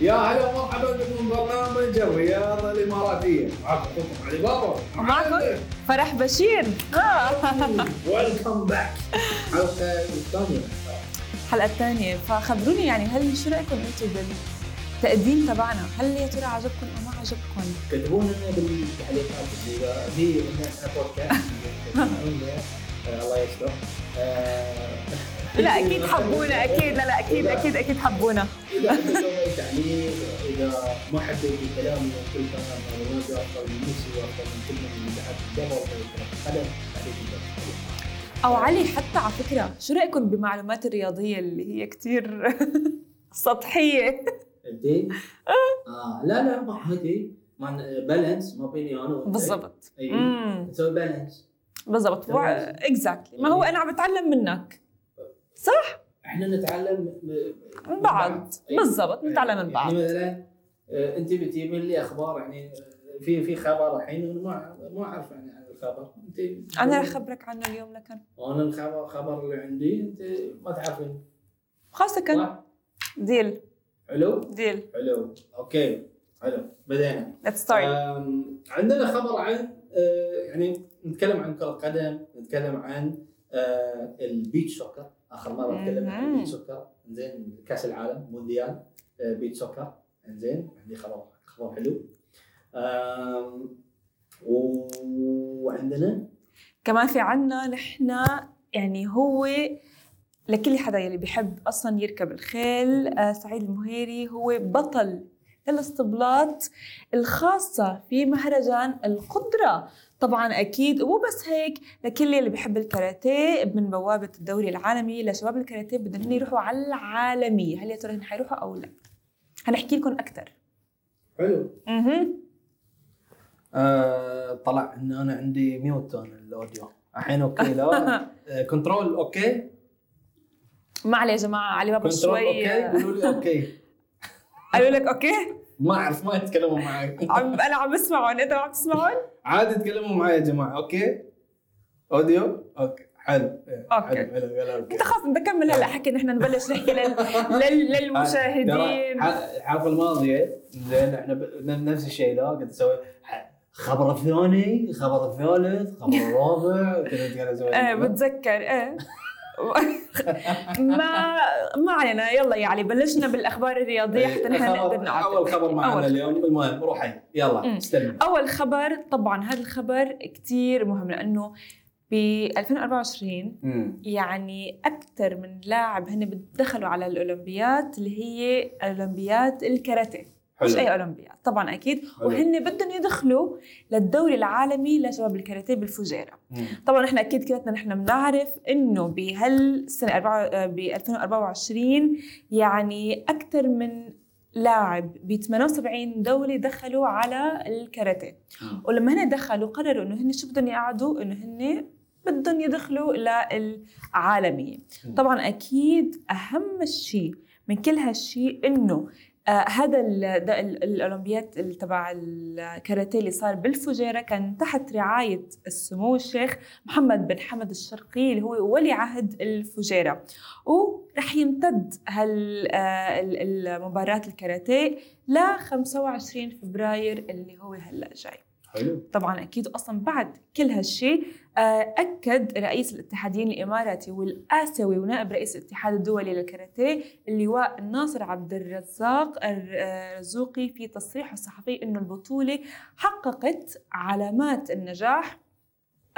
يا هلا ومرحبا بكم برنامج الرياضة الإماراتية معكم علي بابا ومعكم فرح بشير. ويلكم باك حلقة الثانية. الحلقة الثانية. فخبروني يعني هل شو رأيكم أنتم بالتقديم تبعنا؟ هل يا ترى عجبكم أو ما عجبكم؟ كتبوا لنا بالتعليقات إذا في بودكاست الله يستر. آه، لا أكيد حبونا أكيد. لا لا أكيد أكيد أكيد حبونا. اذا عندكم اي تعليق اذا ما حبيت كلامي كل كلام معلوماتي افضل من نفسي وافضل من كل من تحت الجبل قدم عليك أو علي حتى على فكرة شو رأيكم بمعلومات الرياضية اللي هي كتير سطحية؟ فهمتي؟ آه لا لا ما هدي. بالانس ما بيني أنا بالضبط. اي نسوي balance بالضبط. exactly ما هو أنا عم بتعلم منك. صح؟ إحنا نتعلم من بعض. بالضبط نتعلم من بعض. يعني مثلا آه، أنت بتجيبين لي أخبار يعني آه، في في خبر الحين ما ما أعرف يعني عن الخبر. أنت أنا رح أخبرك عنه اليوم لكن. وأنا الخبر الخبر اللي عندي أنت ما تعرفين خاصة كان؟ deal حلو؟ deal حلو. okay. حلو. بدينا. let's start عندنا خبر عن آه، يعني نتكلم عن كرة قدم نتكلم عن ال beach soccer آخر مرة تكلمنا عن. ال beach soccer زين كأس العالم مونديال آه، beach soccer زين عندي خبر خبر حلو. وعندنا؟ كمان في عنا نحن يعني هو لكل حدا يلي بيحب أصلا يركب الخيل آه سعيد المهيري هو بطل الاسطبلات الخاصة في مهرجان القدرة. طبعا أكيد ومو بس هيك لكل اللي بيحب الكاراتيه من بوابة الدوري العالمي لشباب الكاراتيه بدهم هن يروحوا على العالمية. هل يا ترى هن حيروحوا أو لا؟ هنحكي لكم أكثر حلو. أها آه طلع إن أنا عندي mute أنا ال audio. الحين okay لا. آه، control okay. ما عليه يا جماعة علي بابا control شوي. okay؟ آه، قولوا لي okay. قالوا لك okay؟ ما أعرف ما يتكلموا معي. عم أنا عم بسمعهم أنتوا عم تسمعون عادي تكلموا معي يا جماعة okay؟ audio؟ okay حلو. okay. حلو حلو okay. أنت خلص بدنا نكمل هلا حكي نحن نبلش نحكي لل... لل... للمشاهدين. الحلقة الماضية زين إحنا ب... نفس الشيء لا كنت أسوي خبر الثاني خبر الثالث خبر الرابع كنت قاعد أسوي إيه بتذكر إيه. ما ما علينا. يلا يا علي بلشنا بالأخبار الرياضية حتى نحن نقدر نعرف أول خبر معنا أول اليوم المهم روحي. يلا مم. استلم أول خبر طبعا هذا الخبر كتير مهم لأنه ب 2024 مم. يعني أكثر من لاعب هن دخلوا على الأولمبيات اللي هي أولمبيات الكاراتيه. مش أي أولمبياد طبعا أكيد حلو. وهن بدهم يدخلوا للدوري العالمي لشباب الكاراتيه بالفجيرة مم. طبعا إحنا أكيد كلنا نحن بنعرف إنه بهالسنة ب 2024 يعني أكثر من لاعب ب 78 دوله دخلوا على الكاراتيه. ولما هن دخلوا قرروا إنه هن شو بدهم يقعدوا إنه هن بدهم يدخلوا للعالمية مم. طبعا أكيد أهم شيء من كل هالشيء إنه آه هذا ده ال- الاولمبياد ال- تبع الكاراتيه اللي صار بالفجيرة كان تحت رعاية السمو الشيخ محمد بن حمد الشرقي اللي هو ولي عهد الفجيرة. ورح يمتد هال آه المباراة الكاراتيه ل 25 فبراير اللي هو هلأ جاي. حلو. طبعا أكيد أصلا بعد كل هالشيء أكد رئيس الاتحادين الإماراتي والاسيوي ونائب رئيس الاتحاد الدولي للكاراتيه اللواء الناصر عبد الرزاق الرزوقي في تصريحه الصحفي انه البطولة حققت علامات النجاح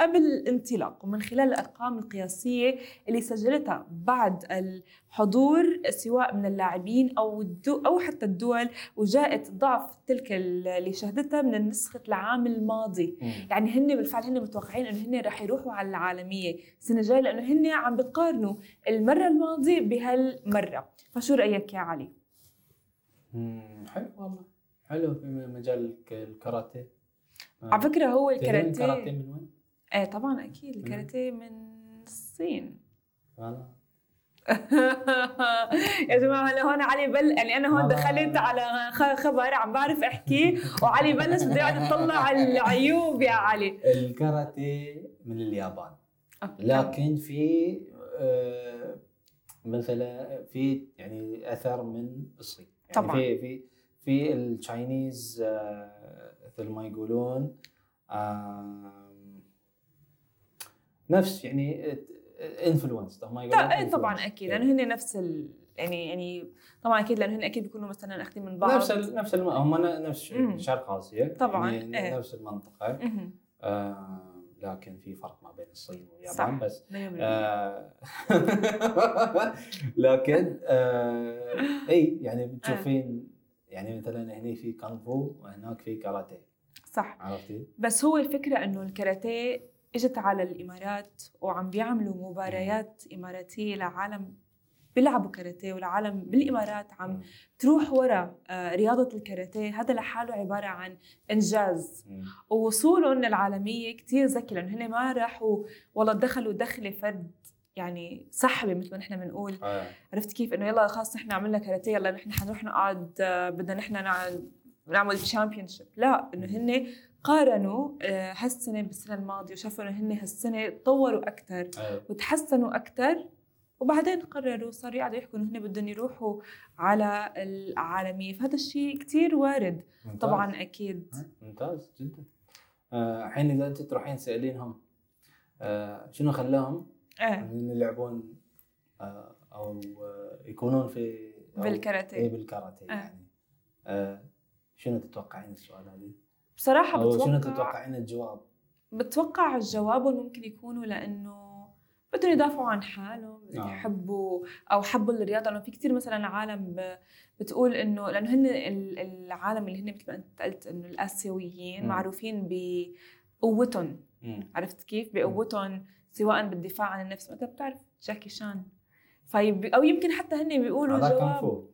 قبل الانطلاق ومن خلال الأرقام القياسية اللي سجلتها بعد الحضور سواء من اللاعبين أو الدو أو حتى الدول وجاءت ضعف تلك اللي شهدتها من نسخه العام الماضي. مم. يعني هن بالفعل هن متوقعين إنه هن رح يروحوا على العالمية السنة الجاية لأنه هن عم بيقارنوا المرة الماضية بهالمرة. فشو رأيك يا علي؟ مم. حلو. والله. حلو. في مجال الك- الكاراتيه. على فكرة هو تدرين كاراتيه الكاراتيه من وين؟ إيه طبعا أكيد الكاراتيه من الصين يا جماعة هلا هون علي بل يعني أنا هون. دخلت على خبر عم بعرف أحكي وعلي بلش بده يقعد يطلع العيوب يا علي الكاراتيه من اليابان أوكي. لكن في آه، مثلا في يعني أثر من الصين يعني طبعاً. في في في ال Chinese آه، مثل ما يقولون نفس يعني influence إيه طبعا influence. أكيد لأنه هن نفس ال... يعني يعني طبعا أكيد لأنه هن أكيد بيكونوا مثلا أخذين من بعض نفس ال نفس الم... هم نفس. شرق اسيا طبعاً، يعني إيه. نفس المنطقة. آه لكن في فرق ما بين الصين واليابان. بس. آه لكن آه إي يعني بتشوفين يعني مثلا هني في كونغ فو وهناك في كاراتيه صح عرفتي؟ بس هو الفكرة إنه الكاراتيه إجت على الإمارات وعم بيعملوا مباريات إماراتية لعالم بيلعبوا كاراتيه والعالم بالإمارات عم تروح ورا آه، رياضة الكاراتيه. هذا لحاله عبارة عن إنجاز. ووصولهم للعالمية كتير ذكي لأنه هن ما راحوا والله دخلوا دخلة فرد يعني سحبة مثل ما نحن بنقول. آه. عرفت كيف؟ إنه يلا خلص نحن عملنا كاراتيه يلا نحن حنروح نقعد آه، بدنا نحن نعمل تشامبيون شيب لا إنه هن قارنوا آه، هالسنة بالسنة الماضية وشافوا إنه هن هالسنة تطوروا أكثر آه. وتحسنوا أكثر وبعدين قرروا صاروا يقعدوا يحكوا إنه هن بدهم يروحوا على العالمية فهذا الشيء كتير وارد ممتاز. طبعا أكيد آه، ممتاز جدا آه، الحين إذا أنت تروحين تسألينهم آه، شنو خلاهم إيه إن يلعبون آه، أو آه، يكونون في بالكاراتيه. اي بالكاراتيه آه. يعني آه، شنو تتوقعين السؤال هذه؟ بصراحة أو شنو بتوقع تتوقعين الجواب؟ بتوقع جوابهم ممكن يكونوا لأنه بدهم يدافعوا عن حالهم آه. يحبوا أو حبوا الرياضة لأنه في كثير مثلا عالم بتقول إنه لأنه هن ال- العالم اللي هن مثل ما أنت قلت إنه الآسيويين مم. معروفين بقوتهم. عرفت كيف؟ بقوتهم سواء بالدفاع عن النفس ما انت بتعرف جاكي شان فيب أو يمكن حتى هن بيقولوا جواب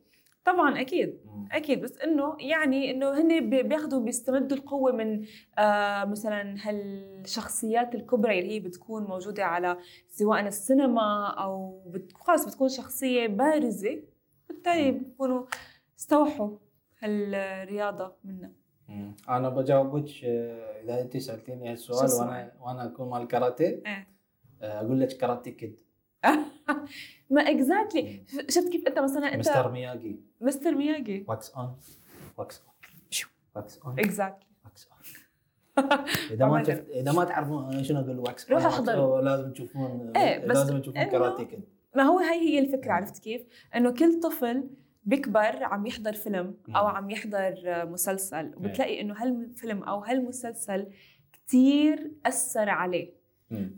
طبعا أكيد. أكيد بس إنه يعني إنه هن بي- بياخذوا بيستمدوا القوة من آه مثلا هالشخصيات الكبرى اللي هي بتكون موجودة على سواء السينما أو خلص بتكون شخصية بارزة بالتالي. بيكونوا استوحوا هالرياضة منها. أنا بجاوبك آه، إذا أنت سألتيني هالسؤال السؤال؟ وأنا وأنا أكون مال كاراتيه إيه آه، أقول لك Karate Kid ما exactly شفت كيف أنت مثلا أنت مستر مياجي. مستر مياجي. wax on wax on wax on exactly wax on إذا ما. شفت إذا ما تعرفون أنا شنو أقول wax احضروا. on، لازم تشوفون إيه، بس لازم تشوفون Karate Kid ما هو هاي هي الفكرة عرفت كيف؟ إنه كل طفل بيكبر عم يحضر فيلم أو مم. عم يحضر مسلسل وبتلاقي إنه هالفيلم أو هالمسلسل كتير أثر عليه.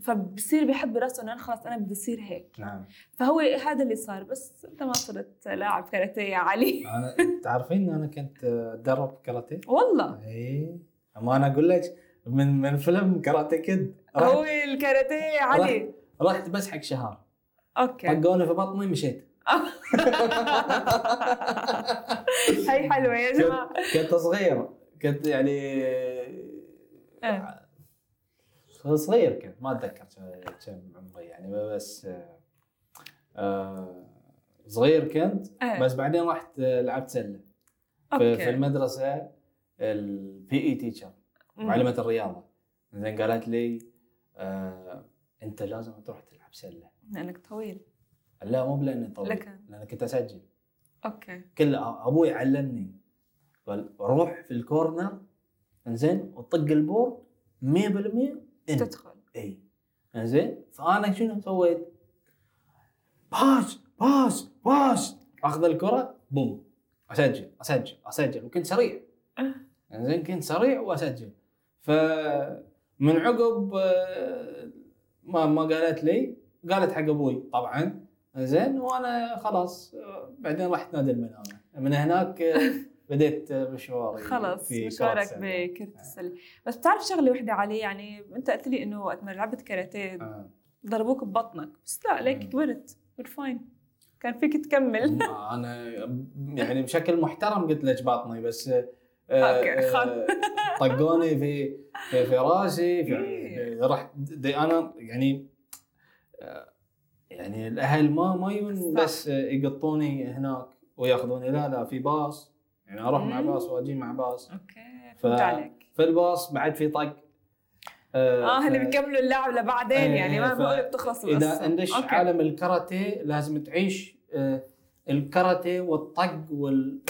فبصير بيحب براسه إنه أنا خلص أنا بدي أصير هيك. نعم. فهو هذا اللي صار بس أنت ما صرت لاعب كاراتيه يا علي. أنا تعرفين ان أنا كنت اتدرب كاراتيه؟ والله. اي أما أنا أقول لك من من فيلم كاراتيه كيد. هو الكاراتيه يا علي. رحت بس حق شهر. أوكي. طقوني في بطني مشيت. هاي حلوة يا جماعة. كنت صغير. كنت يعني إيه. صغير كنت ما أتذكر كم عمري يعني بس آه، صغير كنت إيه. بس بعدين رحت آه، لعبت سلة. في, في المدرسة ال PE teacher. معلمة الرياضة. زين قالت لي آه أنت لازم تروح تلعب سلة. لأنك طويل. لا مو بلأني طويل لكن. لأن كنت أسجل. okay. كل أبوي علمني. قال روح في ال corner إنزين وطق ال board 100% تدخل. إي. إنزين؟ فأنا شنو سويت؟ pass pass pass أخذ الكرة بوم. أسجل أسجل أسجل وكنت سريع. إنزين؟ كنت سريع وأسجل. فمن عقب آه، ما ما قالت لي قالت حق أبوي طبعا. زين وأنا خلاص آه، بعدين رحت نادي المنامة. من هناك آه، بديت آه، مشواري خلص مشوارك. بكرة السلة بس بتعرف شغلة وحدة عليه يعني أنت قلت لي إنه وقت ما لعبت كاراتيه آه. ضربوك ببطنك بس لا ليك مم. كبرت fine كان فيك تكمل أنا يعني بشكل محترم قلت لك باطني بس آه، آه،. طقوني في في, في راسي في إيه. رحت دي أنا يعني آه، يعني الأهل ما ما يجون. بس يقطوني هناك وياخذوني لا لا في باص يعني أروح مع. باص وأجي مع باص. okay فهمت عليك. في الباص بعد في طق. آه هن ف- بيكملوا اللعب لبعدين إيه، يعني ما ف- بقول بتخلص القصة. اذا ندش أوكي. عالم الكاراتيه لازم تعيش آه، الكاراتيه والطق وال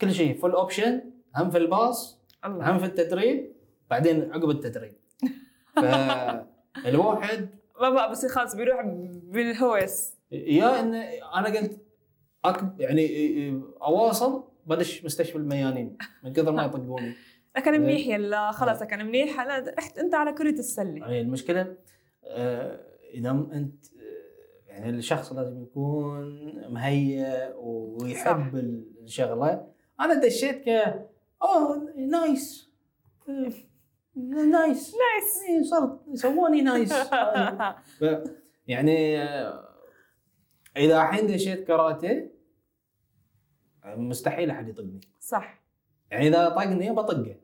كل شيء. فول اوبشن هم في الباص الله. هم في التدريب بعدين عقب التدريب. فالواحد ما بقى بصير خلص بيروح بالهوس يا ان أنا قلت يعني أواصل بدش مستشفى الميانين من كثر ما يطقوني لكن إيه. منيح يلا خلص كان منيح. هلا رحت أنت على كرة السلة. يعني المشكلة آه، إذا أنت آه، يعني الشخص لازم يكون مهيئ ويحب صح. الشغلة. أنا دشيت ك oh nice. nice. nice. إيه، صرت سووني nice. يعني آه، إذا الحين دشيت كاراتيه مستحيل أحد يطقني. صح. يعني إذا طقني بطقه.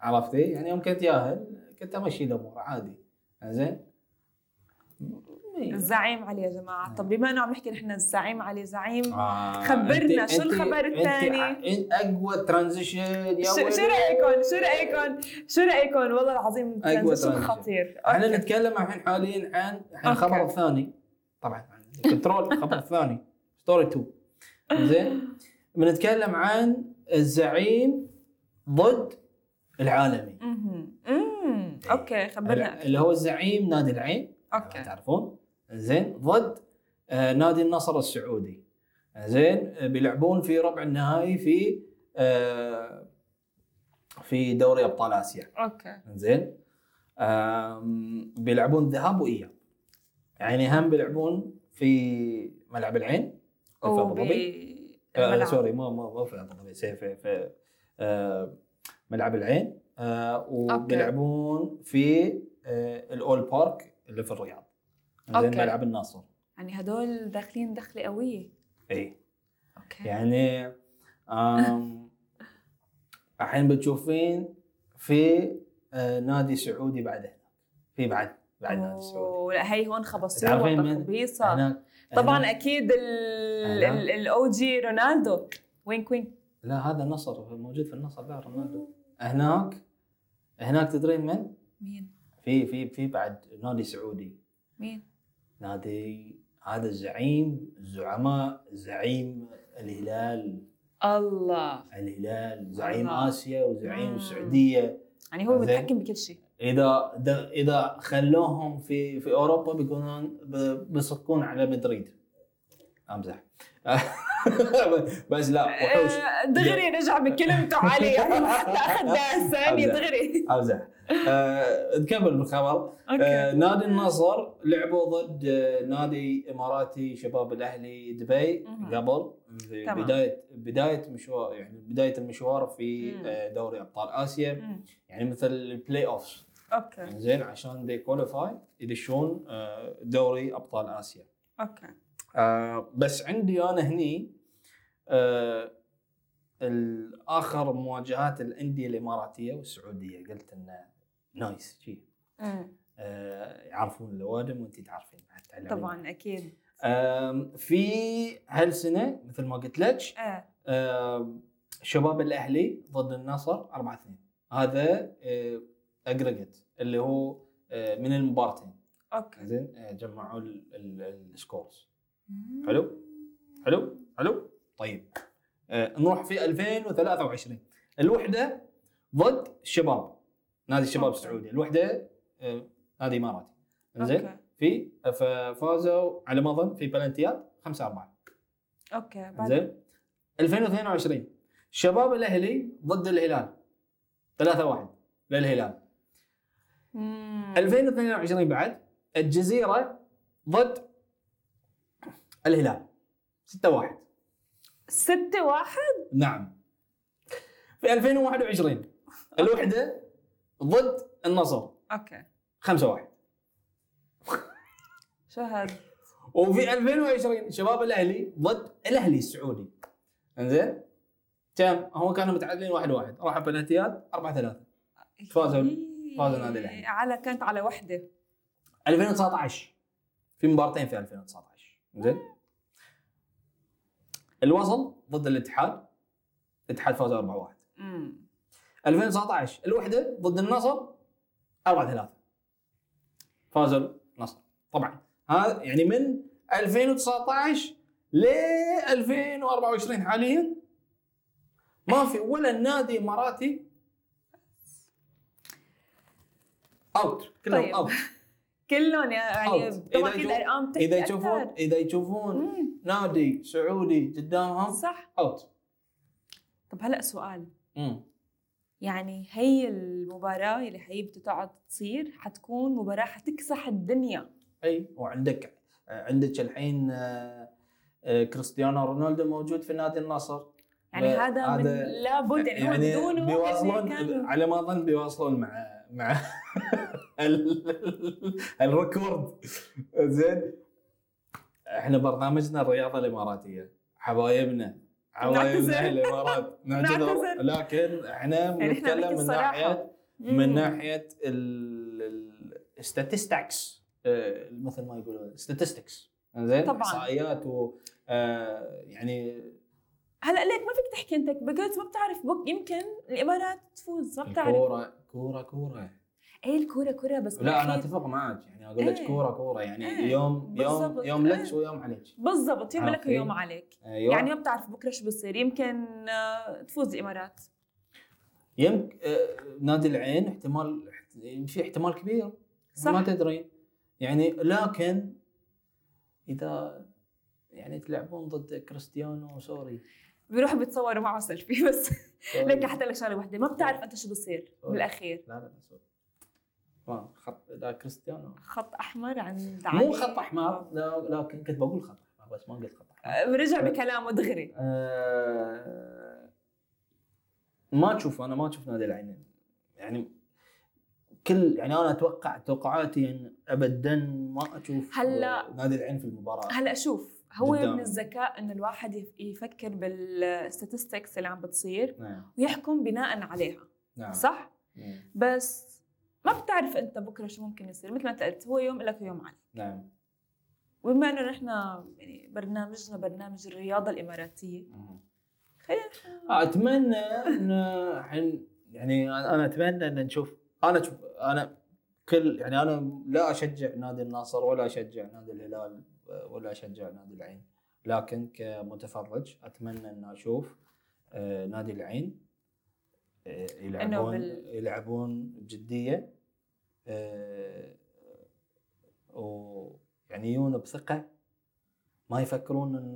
عرفتي؟ يعني يوم كنت ياهل كنت أمشي الأمور عادي. زين؟ الزعيم علي يا جماعة. طب بما إنه عم نحكي نحن الزعيم علي زعيم آه، خبرنا، أنت- شو الخبر الثاني؟ أقوى transition يا شو رأيكم؟ شو رأيكم؟ شو رأيكم؟ والله العظيم transition. خطير. إحنا. نتكلم الحين حاليا عن. الخبر الثاني طبعا control الخبر الثاني story 2 زين؟ بنتكلم عن الزعيم ضد العالمي. امم okay خبرنا اللي هو الزعيم نادي العين. okay. تعرفون؟ زين ضد آه، نادي النصر السعودي. زين آه، بيلعبون في ربع النهائي في آه، في دوري أبطال آسيا. أوكي. زين بيلعبون ذهاب وإياب. يعني هم بيلعبون في ملعب العين في أبو ظبي. آه،. sorry ما ما ما في ابو ظبي في في, آه، ملعب العين آه، وبيلعبون في آه، الأول Park اللي في الرياض زين. ملعب النصر. يعني هدول داخلين دخلة قوية. إي. okay. يعني الحين بتشوفين في آه، نادي سعودي بعد هنا في بعد بعد نادي سعودي. لا هي هون خبصوها تعرفين من- هناك؟ طبعا هناك- أكيد هناك. الأو جي رونالدو. وين كوين لا هذا النصر موجود في النصر لا رونالدو. هناك هناك تدرين من؟ مين؟ في في في بعد نادي سعودي. مين؟ نادي هذا الزعيم الزعماء زعيم الهلال. الله. الهلال زعيم الله. آسيا وزعيم. السعودية. يعني هو. متحكم بكل شيء. إذا د- إذا خلوهم في في أوروبا بيكونون ب- بيصكون على مدريد. امزح بس لا وحوش. آه، دغري رجع بكلمته علي يعني اخذ ثانية أبدأ. دغري. امزح آه، نكمل بالخبر. آه، أوكي. نادي النصر لعبوا ضد آه، نادي إماراتي شباب الأهلي دبي. قبل. في تمام. بداية بداية مشوار يعني بداية المشوار في. آه، دوري أبطال آسيا. يعني مثل ال play-off okay. زين عشان دي qualify يدشون آه، دوري أبطال آسيا. okay. آه، بس عندي أنا هني آه، الآخر مواجهات الأندية الإماراتية والسعودية. قلت إنه nice شي. مم. آه، يعرفون الأوادم وانت تعرفين. طبعا أكيد. آم، في هالسنة مثل ما قلت لك إيه. آم، شباب الأهلي ضد النصر 4 2 هذا aggregate اللي هو آه، من المباراتين. okay. زين؟ آه، جمعوا ال- ال- ال scores حلو؟ حلو؟ حلو؟ طيب. آه، نروح في 2023 الوحدة ضد الشباب. نادي الشباب. السعودي. الوحدة نادي إماراتي. زين؟ في ففازوا على ما أظن في بلنتيات 5 4 أوكي زين؟ 2022 شباب الأهلي ضد الهلال. 3 1 للهلال. مم. 2022 بعد الجزيرة ضد الهلال. 6 1 ستة واحد؟ نعم. في 2021 الوحدة ضد النصر. أوكي. 5 1 شو هاد وفي 2020 شباب الأهلي ضد الأهلي السعودي. إنزين؟ كم؟ هم كانوا متعادلين 1 1 راحوا بلنتيات 4 3 فازوا- فازوا النادي الأهلي. على كانت على وحدة. 2019 في مباراتين في 2019 زين؟ الوصل ضد الاتحاد. الاتحاد فاز 4 1 امم 2019 الوحدة ضد النصر 4 3 فازوا النصر. طبعا. هذا يعني من 2019 ل 2024 حاليا ما في ولا نادي اماراتي out كلهم طيب. out كلهم يعني. طبعا يشوف- الارقام إذا يشوفون. إذا يشوفون. نادي سعودي قدامهم صح اوت طب هلا سؤال مم. يعني هي المباراة اللي هي بتقعد تصير حتكون مباراة حتكسح الدنيا أي وعندك عندك الحين آه، آه، كريستيانو رونالدو موجود في نادي النصر يعني هذا من لابد يعني, يعني بدونه بيواصلون على ما أظن بيواصلون مع مع ال record. زين. إحنا برنامجنا الرياضة الإماراتية. حبايبنا. حبايبنا. الإمارات. نعتذر. لكن إحنا يعني بنتكلم نحكي من. ناحيه من. ناحية ال statistics مثل ما يقولون. statistics. زين. إحصائيات و آه، يعني هلا ليك ما فيك تحكي انت. بقيت ما بتعرف. بك يمكن الإمارات تفوز. ما بتعرف. الكوره كوره كورة. إيه الكورة كورة بس لا أنا أتفق معك يعني أقول لك إيه. كورة كورة. يعني إيه، يوم يوم. يوم لك إيه. ويوم عليك. بالضبط يوم لك؟ ويوم عليك. أيوه يعني ما بتعرف بكرة شو بصير. يمكن آه، تفوز الإمارات. يمكن آه، نادي العين احتمال احت- في احتمال كبير. صح. ما تدرين يعني لكن إذا يعني تلعبون ضد كريستيانو سوري. بيروحوا بيتصوروا معه سيلفي بس. لك حتى لك شغلة وحده ما بتعرف أنت شو بصير. بالأخير. لا لا لا سوري. ما خط لا كريستيانو. خط أحمر عند مو. خط أحمر لا لكن كنت بقول خط أحمر بس ما قلت خط أحمر. آه، رجع بكلامه دغري آه، ما تشوف أنا ما أشوف نادي العين. يعني كل يعني أنا أتوقع توقعاتي إن ابدا ما أشوف هلا- نادي العين في المباراة. هلا شوف هو قدام. من الذكاء انه الواحد يف- يفكر بالستاتستكس اللي عم بتصير نعم. ويحكم بناء عليها نعم. صح؟ مم. بس ما بتعرف انت بكرة شو ممكن يصير مثل ما انت قلت هو يوم لك ويوم عليك نعم. وبما إنه نحن يعني برنامجنا برنامج الرياضة الإماراتية. خلينا أتمنى إن يعني أنا أتمنى إن نشوف أنا شوف أنا كل يعني أنا لا أشجع نادي النصر ولا أشجع نادي الهلال ولا أشجع نادي العين. لكن كمتفرج أتمنى إن أشوف آه، نادي العين آه، يلعبون يلعبون بجديه ويعني يجون بثقة ما يفكرون إن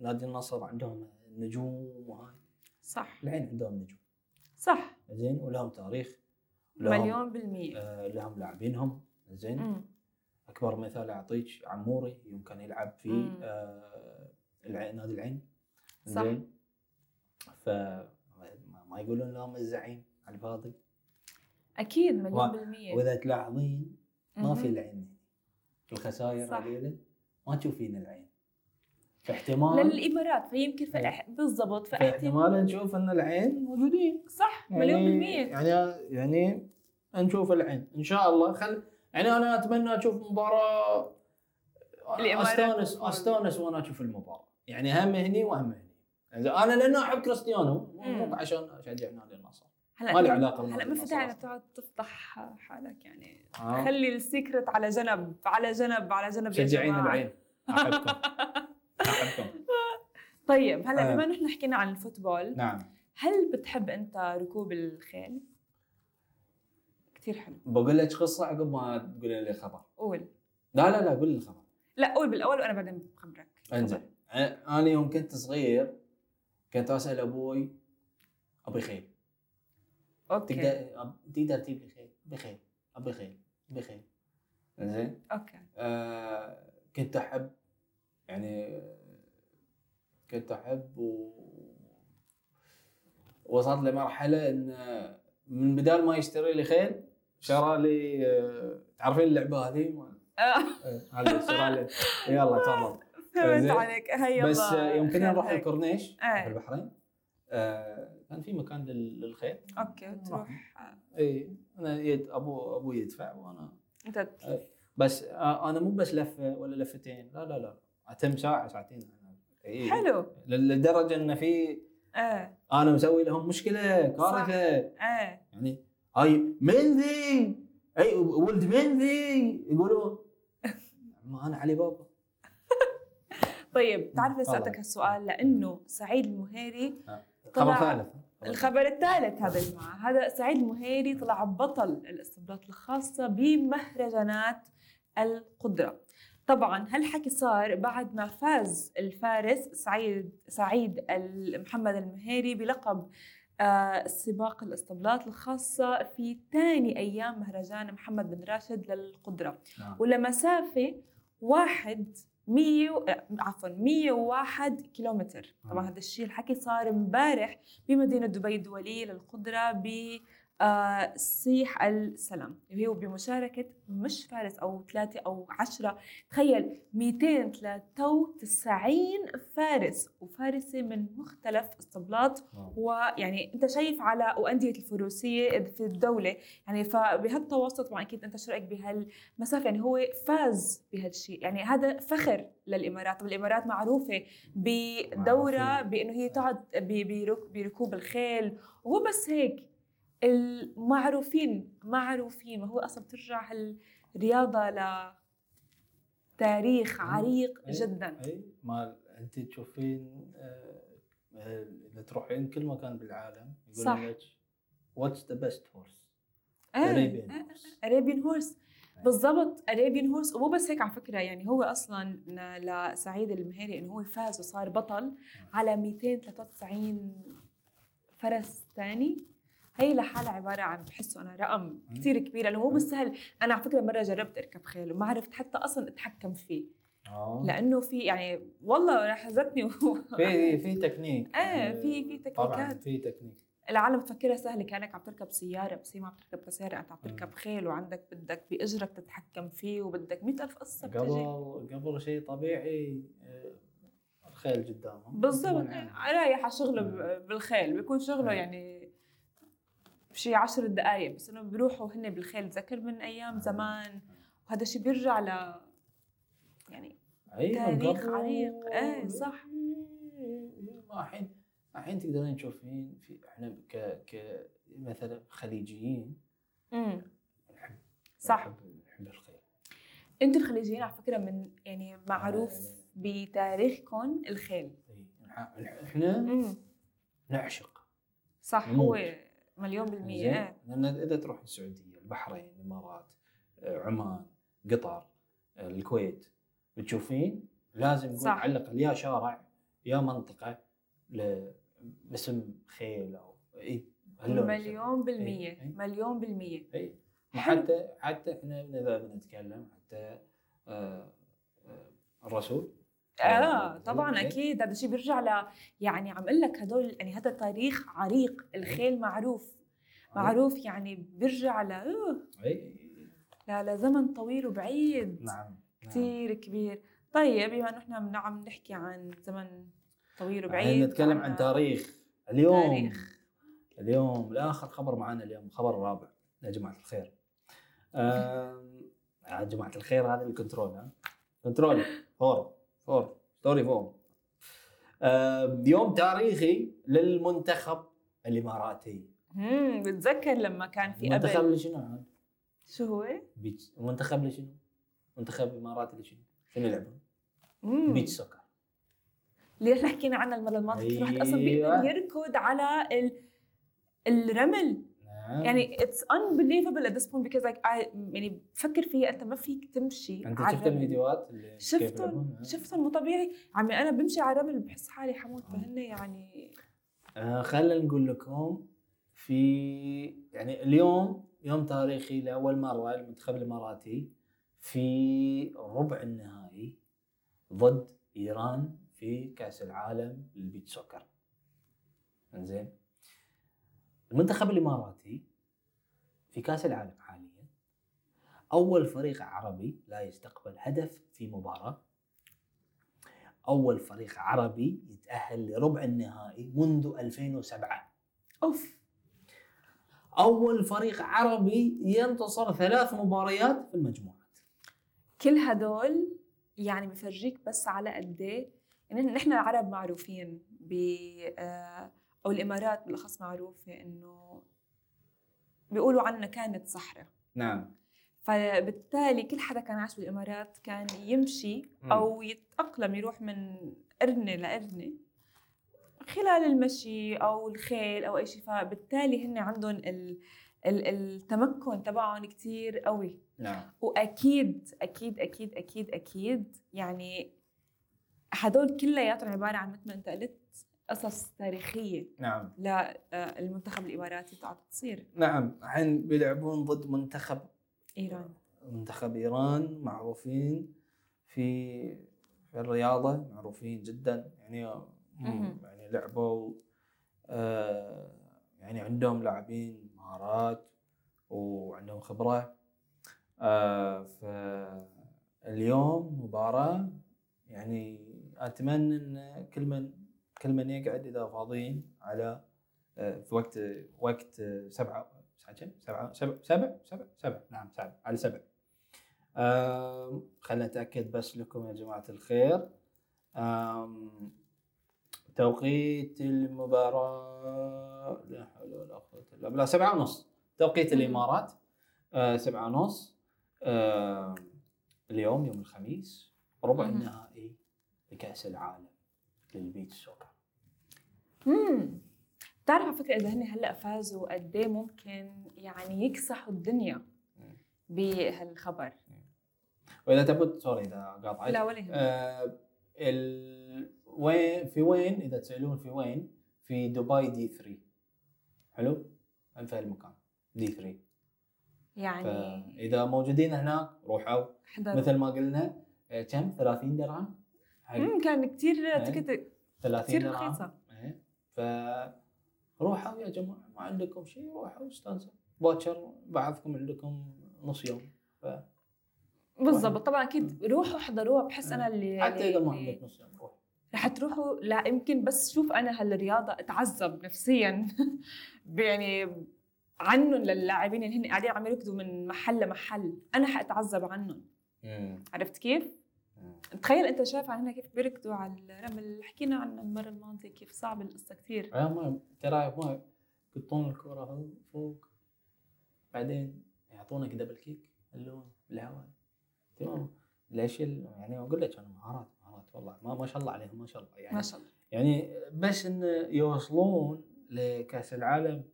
نادي النصر عندهم نجوم وهاي. صح. العين عندهم نجوم. صح. زين ولهم تاريخ مليون بالمية. آه لهم لاعبينهم. زين. مم. أكبر مثال أعطيك عموري يمكن يلعب في. آه نادي العين. صح. زين. ف ما يقولون لهم الزعيم على الفاضي. أكيد مليون و- بالمية. وإذا تلاحظين ما في. العين. الخسائر. هذيلا ما تشوفين العين. فاحتمال للإمارات فيمكن في إيه. بالضبط فاحتمال نشوف إن العين موجودين. صح مليون بالمية. يعني يعني نشوف العين. إن شاء الله. خل يعني أنا أتمنى أشوف مباراة. الإمارات استانس. أستانس وأنا أشوف المباراة. يعني هم هني وهم هني. أنا لأنه أحب كريستيانو مو. عشان أشجع نادي. هلأ ما لي بنادي هلأ ما في داعي. تقعد تفضح حالك يعني. آه. خلي السيكرت على جنب على جنب على جنب يا شجعين جماعة. العين أحبكم. أحبكم. طيب هلأ آه. بما إحنا حكينا عن ال football نعم. هل بتحب أنت ركوب الخيل؟ كثير حلو. بقول لك قصة عقب ما تقولي لي خبر. قول. لا لا لا قول لي الخبر لا قول بالأول وأنا بعدين بخبرك. انزين. أنا يوم كنت صغير كنت أسأل أبوي أبي خيل. okay. تقدر تقدر تجيب لي خيل. ابي خيل أبي خيل. ابي خيل زين okay. آه كنت احب يعني كنت أحب و وصلت لمرحلة إن من بدال ما يشتري لي خيل شرى لي آه، تعرفين اللعبة هذه؟ ما- آه، آه، هذه شرى لي. يلا تفضل. فهمت. عليك. هيا بس يوم كنا نروح. الكورنيش إيه. في البحرين. آه في مكان لل- للخيل okay تروح. آه، اي أنا يد أبو أبوي يدفع وأنا. أنت بس آه أنا مو بس لفة ولا لفتين. لا لا لا. أتم ساعة ساعتين. إيه. حلو. لدرجة إن في إيه. أنا مسوي لهم مشكلة كارثة. إيه. يعني هاي من ذي؟ أي ولد من ذي؟ يقولون ما أنا علي بابا. طيب تعرف ليش. سالتك هالسؤال لأنه سعيد المهيري خبر طلع- ثالث. الخبر الثالث هذا يا جماعة. هذا سعيد المهيري طلع بطل الاستبداد الخاصة بمهرجانات القدرة. طبعا هالحكي صار بعد ما فاز الفارس سعيد سعيد محمد المهيري بلقب آه، سباق الاسطبلات الخاصة في ثاني أيام مهرجان محمد بن راشد للقدرة. نعم. ولمسافة واحد مية آه، عفوا 101 كيلومتر طبعا نعم. هذا الشيء الحكي صار امبارح بمدينة دبي الدولية للقدرة ب آه، سيح السلام. اللي هو بمشاركة مش فارس أو ثلاثة أو عشرة تخيل 293 فارس وفارسة من مختلف اسطبلات نعم. ويعني أنت شايف على وأندية الفروسية في الدولة يعني فبهالتوسط طبعا أكيد أنت شو رأيك بهالمسافة؟ يعني هو فاز بهالشيء. يعني هذا فخر للإمارات والإمارات معروفة بدو معروفين. بأنه هي تقعد بركوب الخيل. وهو بس هيك. المعروفين معروفين وهو أصلا بترجع هالرياضة لتاريخ عريق أي. جدا أي ما أنت تشوفين آه، آه، اذا تروحين كل مكان بالعالم صح. يقولون لك what's the best horse آه، آه، horse. Arabian horse. بالضبط Arabian horse ومو بس هيك على فكرة يعني هو أصلا لسعيد المهيري إنه هو فاز وصار بطل على 293 فرس ثاني هي لحالها عبارة عن بحسه أنا رقم كثير كبير لأنه مو بالسهل أنا على فكرة مرة جربت اركب خيل وما عرفت حتى أصلا أتحكم فيه آه. لأنه في يعني والله رحزتني في في تكنيك إيه، في- في طبعا تكنيكات. في تكنيك العالم مفكرها سهله كأنك عم تركب سيارة بس هي ما عم تركب سياره أنت عم تركب. خيل وعندك بدك باجرك تتحكم فيه وبدك مئة ألف قصة بتجي قبل قبل شيء طبيعي آه، الخيل قدامهم بالضبط عنهم. رايح على شغله بالخيل بيكون شغله. يعني بشي عشر دقائق بس إنه بيروحوا هن بالخيل تذكر من أيام مم. زمان وهذا الشيء بيرجع ل يعني تاريخ. عريق. إيه، صح. ما الحين الحين تقدرين تشوفين في إحنا ك ك مثلا خليجيين امم صح نحب الخيل أنتوا الخليجيين على فكرة من يعني معروف يعني- بتاريخكم الخيل إي، نح- إحنا نعشق صح. هو مليون بالمية زين إيه لأن إذا تروح السعودية البحرين الإمارات آه، عمان قطر آه، الكويت بتشوفين لازم يكون. على الاقل يا شارع يا منطقة باسم خيل أو إي مليون بالمية إيه، إيه. مليون بالمية حلو. حتى حتى إحنا إذا بنتكلم حتى آه، آه، الرسول آه طبعا. أكيد. هذا الشيء بيرجع ل يعني عم أقول لك هدول يعني هذا تاريخ عريق. الخيل معروف. معروف يعني بيرجع ل أوه، إي. ل- لزمن طويل وبعيد. نعم نعم. كثير كبير. طيب بما انه من- عم نحكي عن زمن طويل وبعيد. نتكلم عن تاريخ اليوم. تاريخ. اليوم لاخر خبر معنا اليوم الخبر الرابع يا جماعة الخير. آم، يا جماعة الخير هذا ال control ها control four. four story four يوم تاريخي للمنتخب الإماراتي امم بتذكر لما كان في قبل اللي شنو عاد؟ شو هو؟ beach المنتخب اللي شنو؟ منتخب الاماراتي اللي شنو؟ يلعبون؟ beach soccer ليش حكينا عنها المره الماضيه الواحد أصلا أيوة. بيقدر يركض على ال... الرمل يعني it's unbelievable at this point because like I يعني بفكر فيها انت ما فيك تمشي انت شفت. الفيديوهات اللي شفتهم؟ شفتهم مو طبيعي عمي أنا بمشي على الرمل بحس حالي حموت آه. فهن يعني آه خلينا نقول لكم في يعني اليوم يوم تاريخي لأول مرة المنتخب الاماراتي في ربع النهائي ضد إيران في كأس العالم للبيت سوكر. إنزين المنتخب الإماراتي في كأس العالم حاليا أول فريق عربي لا يستقبل هدف في مباراة. أول فريق عربي يتأهل لربع النهائي منذ 2007 أوف! أول فريق عربي ينتصر ثلاث مباريات في المجموعات. كل هدول يعني بفرجيك بس على قد إيه نحن العرب معروفين ب آه، أو الإمارات بالأخص معروفة إنه بيقولوا عنا كانت صحراء. نعم. فبالتالي كل حدا كان عايش بالإمارات كان يمشي. أو يتأقلم يروح من قرنة لقرنة خلال المشي أو الخيل أو أي شيء. فبالتالي هن عندهم ال ال- التمكن تبعهم كتير قوي. نعم. وأكيد أكيد أكيد أكيد أكيد يعني هدول كلياتهم عبارة عن مثل ما أنت قلت قصص تاريخية. نعم. للمنتخب الإماراتي تعال تصير. نعم الحين بيلعبون ضد منتخب إيران. منتخب إيران معروفين في في الرياضة معروفين جدا. يعني. يعني لعبوا آه يعني عندهم لاعبين مهارات وعندهم خبرة. آه فاليوم مباراة يعني أتمنى إن كل من كل من يقعد إذا فاضيين على آه في وقت وقت آه، سبعة ساعة كم؟ سبعة سبع سبع سبع سبع نعم سبع على سبع خلنا نتأكد بس لكم يا جماعة الخير توقيت المباراة لا حول ولا قوة إلا بالله سبعة ونص توقيت مم. الإمارات آه، سبعة ونص آم، اليوم يوم الخميس ربع. النهائي لكأس العالم للبيتش سوكر امم بتعرف على فكرة إذا هن هلأ فازوا قد إيه ممكن يعني يكسحوا الدنيا. بهالخبر. وإذا تبون سوري إذا قاطعت. لا ولا آه، ال... وين في وين؟ إذا تسألون في وين؟ في دبي دي 3 حلو؟ في المكان دي 3 يعني فإذا موجودين هناك روحوا. حدا مثل ما قلنا آه، كم؟ 30 درهم؟ امم كان كثير إيه. تكت 30 كثير درهم. رخيصه إيه. ف روحوا يا جماعة ما عندكم شيء روحوا استانسوا. باكر بعضكم عندكم نص يوم. ف... بالضبط. طبعا أكيد روحوا احضروها بحس أنا اللي حتى إذا ما عندك نص يوم روح. رح تروحوا. لا يمكن بس شوف أنا هالرياضة اتعذب نفسيا. يعني عنهم للاعبين اللي هن قاعدين عم يركضوا من محل لمحل. أنا حأتعذب عنهم. عرفت كيف؟ تخيل انت شايف عننا كيف بيركضوا على الرمل. حكينا عنها المره الماضيه كيف صعب القصة كثير. آه ما ترى ما يقطون الكرة هو فوق بعدين يعطونك double kick اللون بالهواء. تمام. ليش يعني أقول لك أنا مهارات مهارات والله ما, ما شاء الله عليهم ما شاء الله يعني. ما شاء الله. يعني بس إن يوصلون لكأس العالم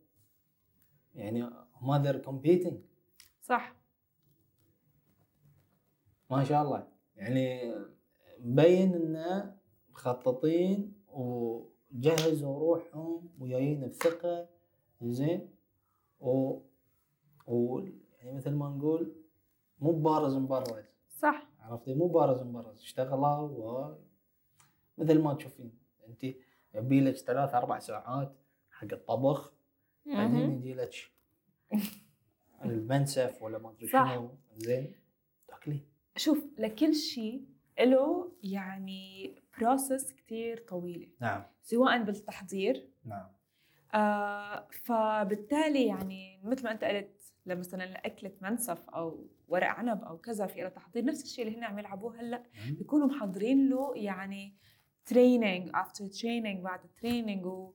يعني هم they're competing صح. ما شاء الله. يعني مبين انه مخططين وجهزوا روحهم وجايين بثقة زين؟ و, و يعني مثل ما نقول مو بارز مبرز. صح. عرفتي؟ مو بارز مبرز. اشتغلوا و مثل ما تشوفين. انت يبي لك ثلاث أربع ساعات حق الطبخ بعدين. يجي لك المنسف ولا ما أدري. شنو. زين؟ شوف لكل شيء له يعني بروسس كتير طويلة. نعم. سواء بالتحضير. نعم. آه فبالتالي يعني مثل ما أنت قلت لما مثلا لاكله منسف أو ورق عنب أو كذا في له تحضير نفس الشيء اللي هن عم يلعبوه هلأ. بيكونوا محضرين له يعني training after training بعد training و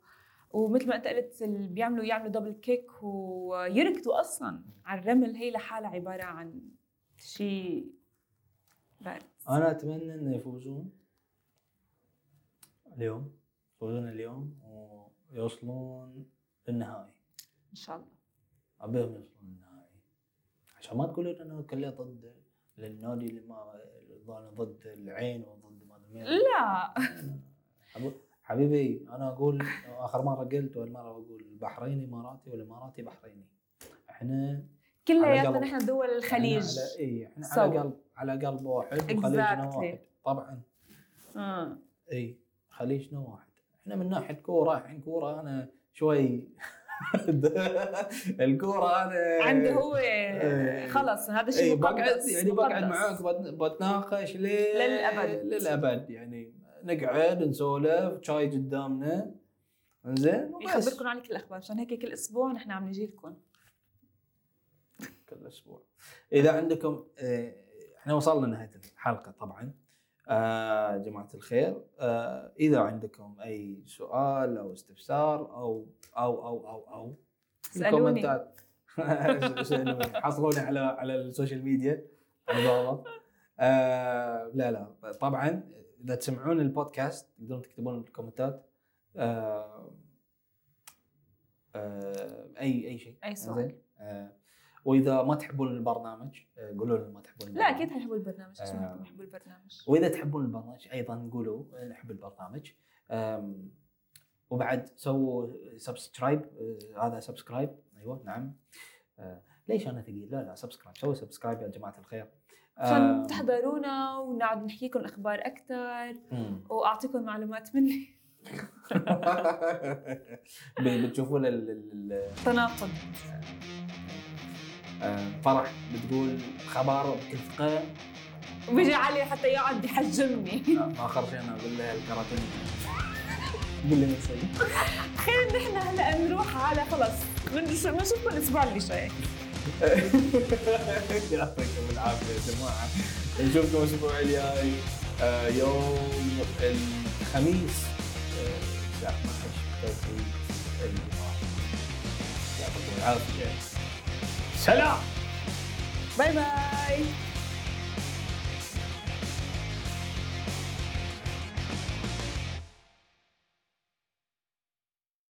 ومثل ما أنت قلت اللي بيعملوا يعملوا double kick ويركضوا أصلا على الرمل. هي لحالها عبارة عن شيء بارد أنا أتمنى انه يفوزون. اليوم يفوزون اليوم ويوصلون للنهائي. إن شاء الله. ابيهم يوصلون للنهائي. عشان ما تقولون إنه كله ضد للنادي اللي ما ضد العين وضد ما أدري لا. حبيبي أنا أقول آخر مرة قلت والمرة بقول البحريني اماراتي والإماراتي بحريني. إحنا كلياتنا. نحن دول الخليج إحنا على اي إحنا. على قلب على قلب واحد وخليجنا. واحد طبعا آه. إي خليجنا واحد إحنا من ناحية كورة الحين كورة أنا شوي الكورة أنا عنده هو إيه. خلص هذا الشيء بقعد يعني بقعد. معاك بت- بتناقش ليه للأبد. للأبد يعني نقعد نسولف شاي قدامنا زين وبس يخبركم عن كل الأخبار عشان هيك كل أسبوع نحن عم نجي لكم كل أسبوع. إذا عندكم آه، إحنا وصلنا نهايه الحلقة طبعا. آه جماعة الخير. آه إذا عندكم أي سؤال أو استفسار أو أو أو أو أو. ال comment ات شنو حصلوني على على ال social media. على آه لا لا. طبعا إذا تسمعون البودكاست تقدرون تكتبون بال comment ات آه آه أي أي شيء. أي سؤال. آه وإذا ما تحبون البرنامج آه قولوا لنا ما تحبون لا البرنامج. أكيد حيحبوا البرنامج آه. ما البرنامج. وإذا تحبون البرنامج أيضا قولوا نحب البرنامج. وبعد سووا subscribe آه، هذا subscribe. أيوه نعم. آه، ليش أنا ثقيل؟ لا لا subscribe. سووا subscribe يا جماعة الخير. عشان تحضرونا ونقعد نحكي لكم أخبار أكثر. وأعطيكم معلومات مني. بتشوفون ال- فرح بتقول خبر بكل ثقه بيجي علي حتى يقعد يحجمني. ما أخر شيء أنا أقول له الكراتين. قول لي نسوي خير نحن هلا نروح على خلص بنش- بنشوفكم الأسبوع اللي جاي. يعطيكم العافية يا جماعة. نشوفكم الأسبوع الجاي آه، يوم الخميس. آه، الساعة 12 توقيت الامارات يعطيكم العافية. 漂亮拜拜。